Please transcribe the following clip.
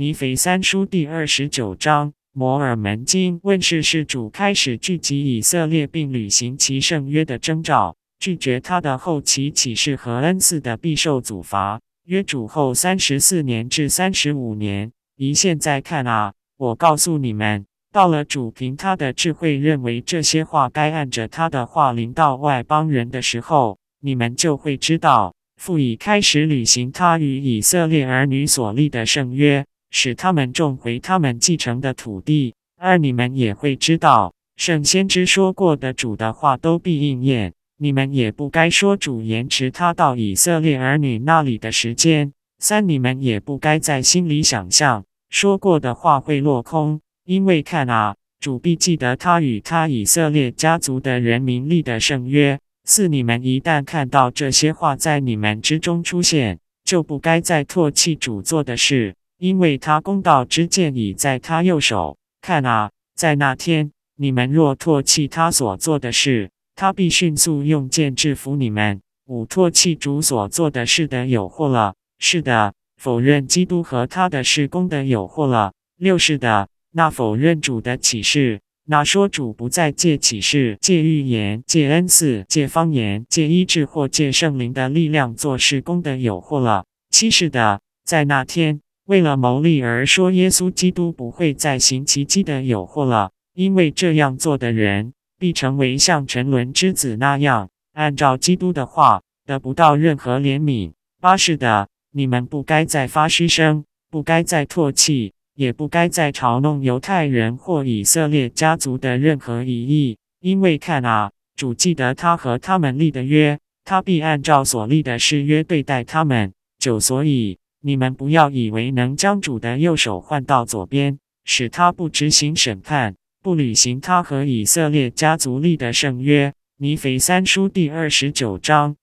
尼腓三书第二十九章。摩尔门经问世是主开始聚集以色列并履行其圣约的征兆，拒绝他的后期启示和恩赐的必受祖罚。约主后三十四年至三十五年。以现在看啊，我告诉你们，到了主凭他的智慧认为这些话该按着他的话临到外邦人的时候，你们就会知道，父已开始履行他与以色列儿女所立的圣约，使他们种回他们继承的土地。二你们也会知道，圣先知说过的主的话都必应验。你们也不该说主延迟他到以色列儿女那里的时间。三，你们也不该在心里想象说过的话会落空，因为看啊，主必记得他与他以色列家族的人民立的圣约。四，你们一旦看到这些话在你们之中出现，就不该再唾弃主做的事，因为他公道之剑已在他右手。看啊，在那天，你们若唾弃他所做的事，他必迅速用剑制服你们。五，唾弃主所做的事的有祸了。是的，否认基督和他的事功的有祸了。六是的，那否认主的启示，那说主不再借启示、借预言、借恩赐、借方言、借医治或借圣灵的力量做事功的有祸了。七是的，在那天为了牟利而说耶稣基督不会再行奇迹的有祸了，因为这样做的人必成为像沉沦之子那样，按照基督的话得不到任何怜悯。八是的。你们不该再发嘘声，不该再唾弃，也不该再嘲弄犹太人或以色列家族的任何疑义，因为看啊，主记得他和他们立的约，他必按照所立的誓约对待他们。九，所以你们不要以为能将主的右手换到左边，使他不执行审判，不履行他和以色列家族立的圣约。尼腓三书第二十九章。